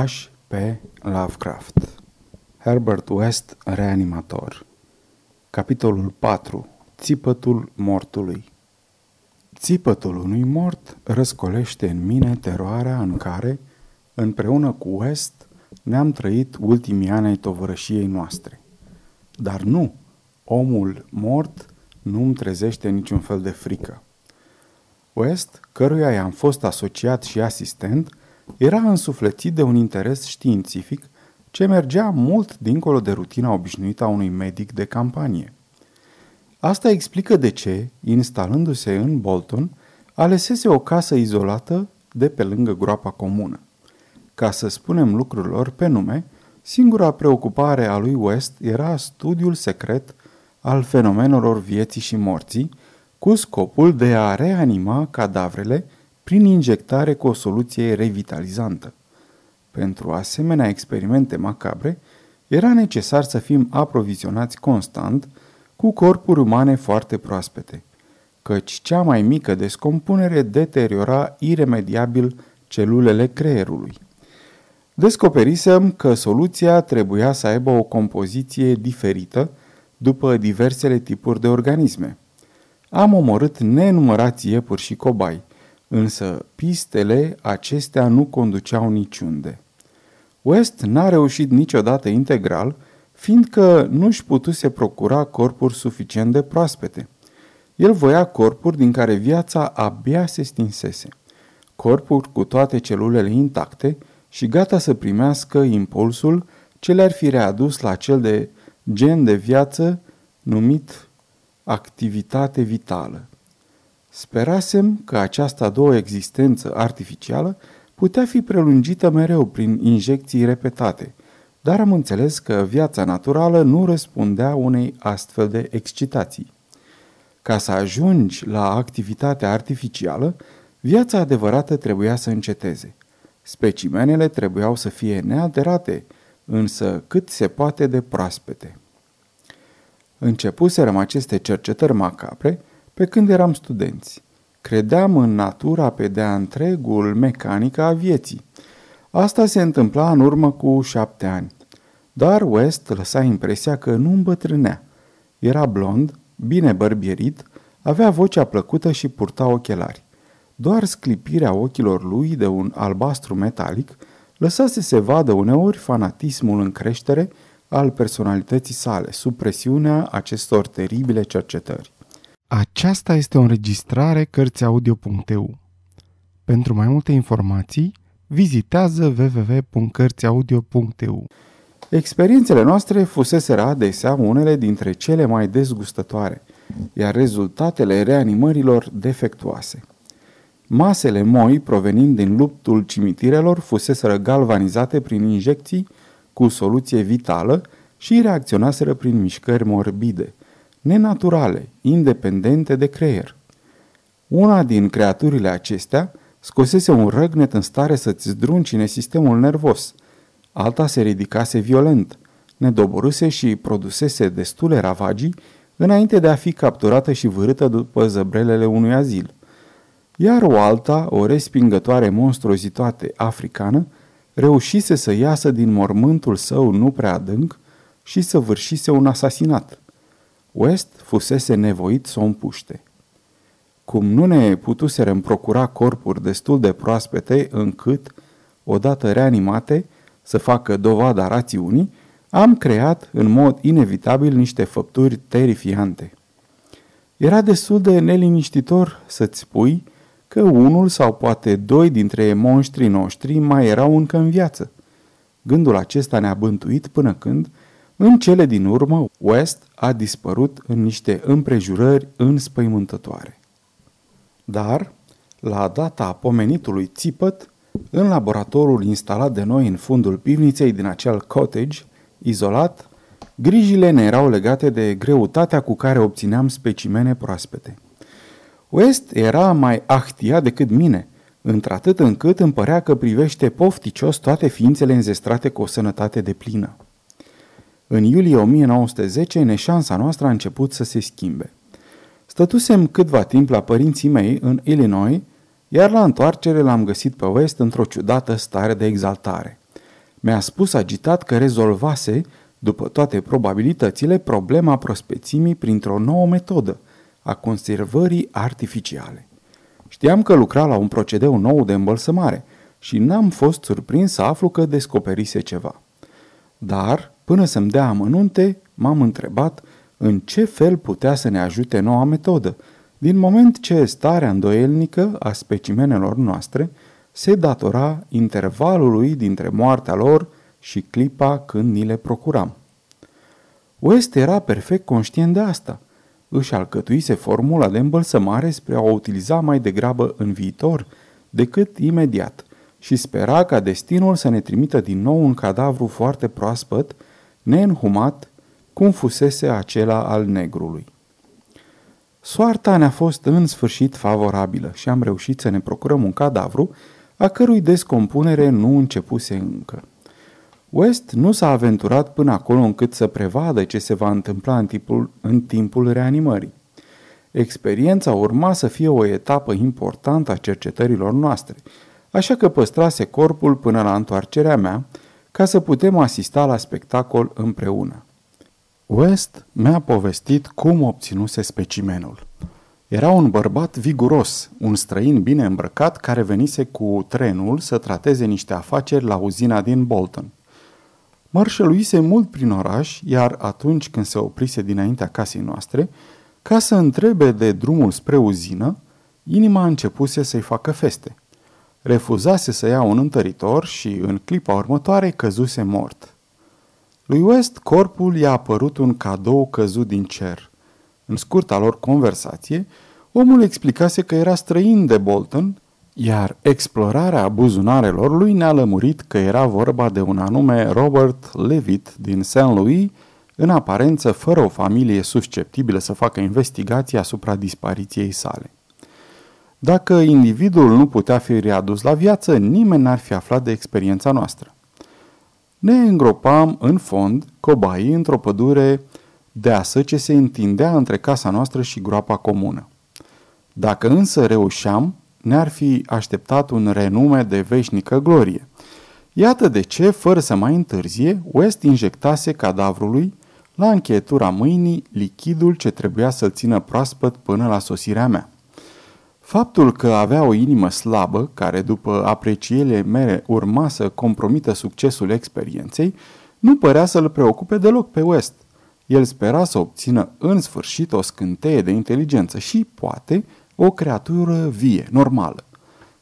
H. P. Lovecraft Herbert West, reanimator Capitolul 4. Țipătul mortului Țipătul unui mort răscolește în mine teroarea în care, împreună cu West, ne-am trăit ultimii ani ai tovărășiei noastre. Dar nu, omul mort nu îmi trezește niciun fel de frică. West, căruia i-am fost asociat și asistent, era însuflețit de un interes științific ce mergea mult dincolo de rutina obișnuită a unui medic de campanie. Asta explică de ce, instalându-se în Bolton, alesese o casă izolată de pe lângă groapa comună. Ca să spunem lucrurilor pe nume, singura preocupare a lui West era studiul secret al fenomenelor vieții și morții, cu scopul de a reanima cadavrele prin injectare cu o soluție revitalizantă. Pentru asemenea experimente macabre, era necesar să fim aprovizionați constant cu corpuri umane foarte proaspete, căci cea mai mică descompunere deteriora iremediabil celulele creierului. Descoperisem că soluția trebuia să aibă o compoziție diferită după diversele tipuri de organisme. Am omorât nenumărați iepuri și cobai, însă pistele acestea nu conduceau niciunde. West n-a reușit niciodată integral, fiindcă nu-și putuse procura corpuri suficient de proaspete. El voia corpuri din care viața abia se stinsese. Corpuri cu toate celulele intacte și gata să primească impulsul ce le-ar fi readus la cel de gen de viață numit activitate vitală. Sperasem că această a doua existență artificială putea fi prelungită mereu prin injecții repetate, dar am înțeles că viața naturală nu răspundea unei astfel de excitații. Ca să ajungi la activitatea artificială, viața adevărată trebuia să înceteze. Specimenele trebuiau să fie nealterate, însă cât se poate de proaspete. Începuserăm aceste cercetări macabre pe când eram studenți. Credeam în natura pe de-a întregul mecanică a vieții. Asta se întâmpla în urmă cu șapte ani. Dar West lăsa impresia că nu îmbătrânea. Era blond, bine bărbierit, avea vocea plăcută și purta ochelari. Doar sclipirea ochilor lui de un albastru metalic lăsa să se vadă uneori fanatismul în creștere al personalității sale, sub presiunea acestor teribile cercetări. Aceasta este o înregistrare Cărțiaudio.eu. Pentru mai multe informații, vizitează www.cărțiaudio.eu. Experiențele noastre fuseseră adesea unele dintre cele mai dezgustătoare, iar rezultatele reanimărilor defectuoase. Masele moi provenind din luptul cimitirelor fuseseră galvanizate prin injecții cu soluție vitală și reacționaseră prin mișcări morbide – nenaturale, independente de creier. Una din creaturile acestea scosese un răgnet în stare să-ți zdruncine sistemul nervos. Alta se ridicase violent, ne doborâse și produsese destule ravagii înainte de a fi capturată și vârâtă după zăbrelele unui azil. Iar o alta, o respingătoare monstruozitate africană, reușise să iasă din mormântul său nu prea adânc și să vârșise un asasinat. West fusese nevoit să o împuște. Cum nu ne putuserăm procura corpuri destul de proaspete încât, odată reanimate, să facă dovada rațiunii, am creat în mod inevitabil niște făpturi terifiante. Era destul de neliniștitor să-ți spui că unul sau poate doi dintre monștrii noștri mai erau încă în viață. Gândul acesta ne-a bântuit până când, în cele din urmă, West a dispărut în niște împrejurări înspăimântătoare. Dar, la data pomenitului țipăt, în laboratorul instalat de noi în fundul pivniței din acel cottage, izolat, grijile ne erau legate de greutatea cu care obțineam specimene proaspete. West era mai ahtia decât mine, într-atât încât îmi părea că privește pofticios toate ființele înzestrate cu o sănătate de plină. În iulie 1910, neșansa noastră a început să se schimbe. Stătusem câtva timp la părinții mei în Illinois, iar la întoarcere l-am găsit pe West într-o ciudată stare de exaltare. Mi-a spus agitat că rezolvase, după toate probabilitățile, problema prospețimii printr-o nouă metodă, a conservării artificiale. Știam că lucra la un procedeu nou de îmbălsămare și n-am fost surprins să aflu că descoperise ceva. Dar, până să-mi dea amănunte, m-am întrebat în ce fel putea să ne ajute noua metodă, din moment ce starea îndoielnică a specimenelor noastre se datora intervalului dintre moartea lor și clipa când ni le procuram. West era perfect conștient de asta. Își alcătuise formula de îmbălsămare spre a o utiliza mai degrabă în viitor decât imediat și spera ca destinul să ne trimită din nou un cadavru foarte proaspăt, neînhumat, cum fusese acela al negrului. Soarta ne-a fost în sfârșit favorabilă și am reușit să ne procurăm un cadavru a cărui descompunere nu începuse încă. West nu s-a aventurat până acolo încât să prevadă ce se va întâmpla în timpul, în timpul reanimării. Experiența urma să fie o etapă importantă a cercetărilor noastre, așa că păstrase corpul până la întoarcerea mea, ca să putem asista la spectacol împreună. West mi-a povestit cum obținuse specimenul. Era un bărbat viguros, un străin bine îmbrăcat care venise cu trenul să trateze niște afaceri la uzina din Bolton. Mărșăluise mult prin oraș, iar atunci când se oprise dinaintea casei noastre, ca să întrebe de drumul spre uzină, inima începuse să-i facă feste. Refuzase să ia un întăritor și, în clipa următoare, căzuse mort. Lui West corpul i-a apărut un cadou căzut din cer. În scurta lor conversație, omul explicase că era străin de Bolton, iar explorarea buzunarelor lui ne-a lămurit că era vorba de un anume Robert Levitt din St. Louis, în aparență fără o familie susceptibilă să facă investigații asupra dispariției sale. Dacă individul nu putea fi readus la viață, nimeni n-ar fi aflat de experiența noastră. Ne îngropam în fond, cobaii, într-o pădure deasă ce se întindea între casa noastră și groapa comună. Dacă însă reușeam, ne-ar fi așteptat un renume de veșnică glorie. Iată de ce, fără să mai întârzie, West injectase cadavrului la încheietura mâinii lichidul ce trebuia să-l țină proaspăt până la sosirea mea. Faptul că avea o inimă slabă, care după aprecierile mele urma să compromită succesul experienței, nu părea să-l preocupe deloc pe West. El spera să obțină în sfârșit o scânteie de inteligență și, poate, o creatură vie, normală.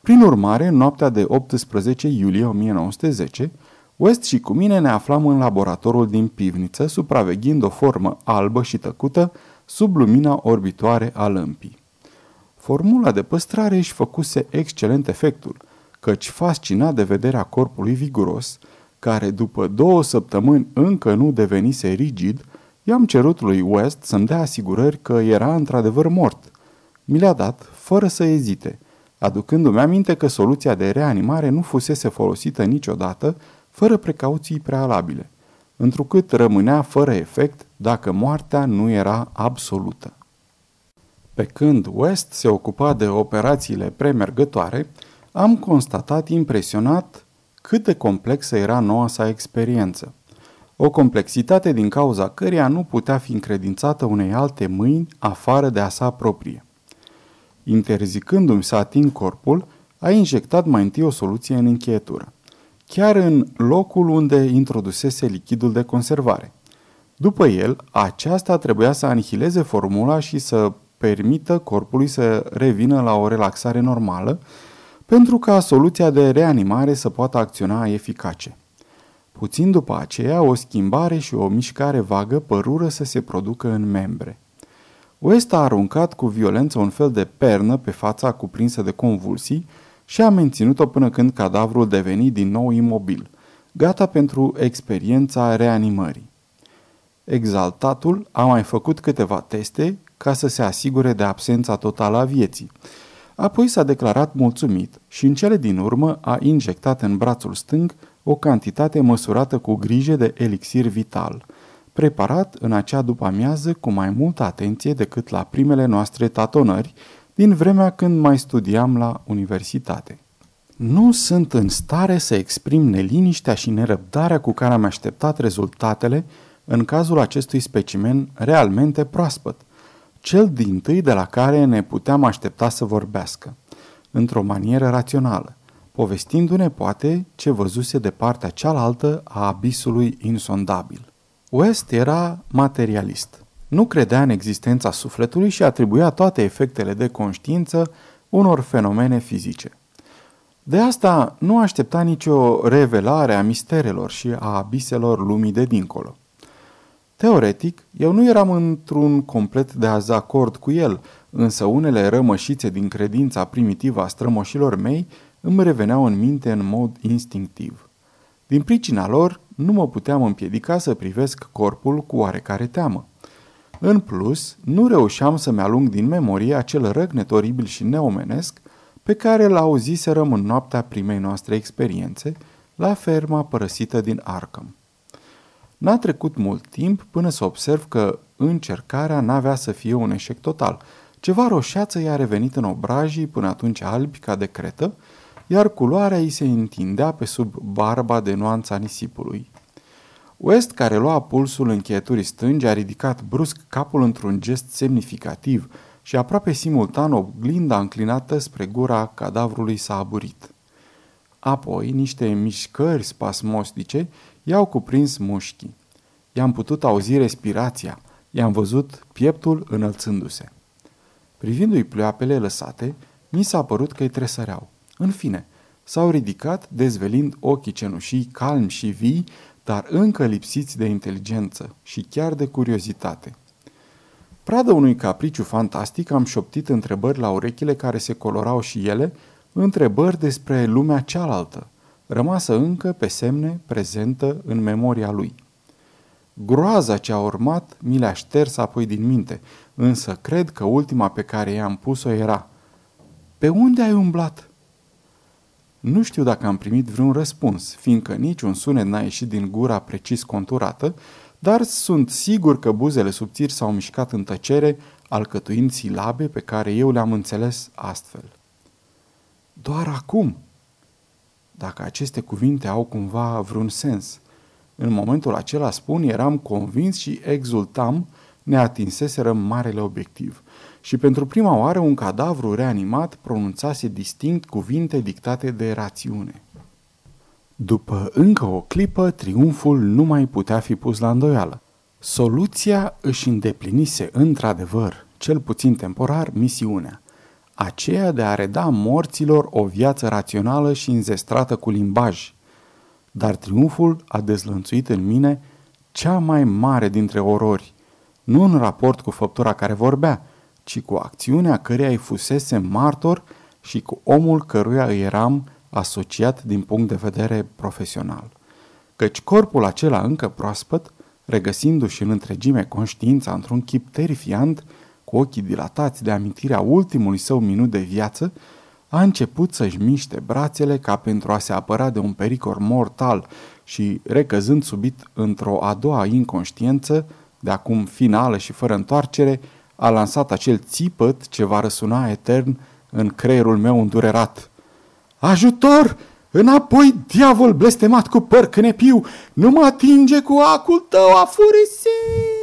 Prin urmare, în noaptea de 18 iulie 1910, West și cu mine ne aflam în laboratorul din pivniță, supraveghind o formă albă și tăcută sub lumina orbitoare a lămpii. Formula de păstrare își făcuse excelent efectul, căci fascinat de vederea corpului viguros, care după două săptămâni încă nu devenise rigid, i-am cerut lui West să-mi dea asigurări că era într-adevăr mort. Mi le-a dat, fără să ezite, aducându-mi aminte că soluția de reanimare nu fusese folosită niciodată, fără precauții prealabile, întrucât rămânea fără efect dacă moartea nu era absolută. Pe când West se ocupa de operațiile premergătoare, am constatat impresionat cât de complexă era noua sa experiență. O complexitate din cauza căreia nu putea fi încredințată unei alte mâini afară de a sa proprie. Interzicându-mi să ating corpul, a injectat mai întâi o soluție în încheietură, chiar în locul unde introdusese lichidul de conservare. După el, aceasta trebuia să anihileze formula și să permită corpului să revină la o relaxare normală, pentru ca soluția de reanimare să poată acționa eficace. Puțin după aceea, o schimbare și o mișcare vagă părură să se producă în membre. West a aruncat cu violență un fel de pernă pe fața cuprinsă de convulsii și a menținut-o până când cadavrul deveni din nou imobil, gata pentru experiența reanimării. Exaltatul a mai făcut câteva teste ca să se asigure de absența totală a vieții. Apoi s-a declarat mulțumit și în cele din urmă a injectat în brațul stâng o cantitate măsurată cu grijă de elixir vital, preparat în acea după-amiază cu mai multă atenție decât la primele noastre tatonări din vremea când mai studiam la universitate. Nu sunt în stare să exprim neliniștea și nerăbdarea cu care am așteptat rezultatele în cazul acestui specimen realmente proaspăt, cel din tâi de la care ne puteam aștepta să vorbească, într-o manieră rațională, povestindu-ne poate ce văzuse de partea cealaltă a abisului insondabil. West era materialist. Nu credea în existența sufletului și atribuia toate efectele de conștiință unor fenomene fizice. De asta nu aștepta nicio revelare a misterelor și a abiselor lumii de dincolo. Teoretic, eu nu eram într-un complet de azacord cu el, însă unele rămășițe din credința primitivă a strămoșilor mei îmi reveneau în minte în mod instinctiv. Din pricina lor, nu mă puteam împiedica să privesc corpul cu oarecare teamă. În plus, nu reușeam să-mi alung din memorie acel răgnet oribil și neomenesc pe care l-auziserăm în noaptea primei noastre experiențe la ferma părăsită din Arkham. N-a trecut mult timp până să observ că încercarea n-avea să fie un eșec total. Ceva roșeață i-a revenit în obrajii, până atunci albi ca de cretă, iar culoarea îi se întindea pe sub barba de nuanța nisipului. West, care lua pulsul încheieturii stângi, a ridicat brusc capul într-un gest semnificativ și aproape simultan oglinda înclinată spre gura cadavrului s-a aburit. Apoi, niște mișcări spasmostice i-au cuprins mușchii. I-am putut auzi respirația, i-am văzut pieptul înălțându-se. Privindu-i pleoapele lăsate, mi s-a părut că îi tresăreau. În fine, s-au ridicat, dezvelind ochii cenușii calmi și vii, dar încă lipsiți de inteligență și chiar de curiozitate. Pradă unui capriciu fantastic am șoptit întrebări la urechile care se colorau și ele, întrebări despre lumea cealaltă, rămasă încă pe semne prezentă în memoria lui. Groaza ce a urmat mi le-a șters apoi din minte, însă cred că ultima pe care i-am pus-o era Pe unde ai umblat?" Nu știu dacă am primit vreun răspuns, fiindcă niciun sunet n-a ieșit din gura precis conturată, dar sunt sigur că buzele subțiri s-au mișcat în tăcere, alcătuind silabe pe care eu le-am înțeles astfel. Doar acum! Dacă aceste cuvinte au cumva vreun sens. În momentul acela, spun, eram convins și exultam, ne atinseseră marele obiectiv și pentru prima oară un cadavru reanimat pronunțase distinct cuvinte dictate de rațiune. După încă o clipă, triumful nu mai putea fi pus la îndoială. Soluția își îndeplinise într-adevăr, cel puțin temporar, misiunea, aceea de a reda morților o viață rațională și înzestrată cu limbaj. Dar triumful a dezlănțuit în mine cea mai mare dintre orori, nu în raport cu făptura care vorbea, ci cu acțiunea căreia îi fusese martor și cu omul căruia îi eram asociat din punct de vedere profesional. Căci corpul acela încă proaspăt, regăsindu-și în întregime conștiința într-un chip terifiant, cu ochii dilatați de amintirea ultimului său minut de viață, a început să-și miște brațele ca pentru a se apăra de un pericol mortal și, recăzând subit într-o a doua inconștiență, de acum finală și fără întoarcere, a lansat acel țipăt ce va răsuna etern în creierul meu îndurerat. Ajutor! Înapoi, diavol blestemat cu păr cânepiu! Nu mă atinge cu acul tău afurisii!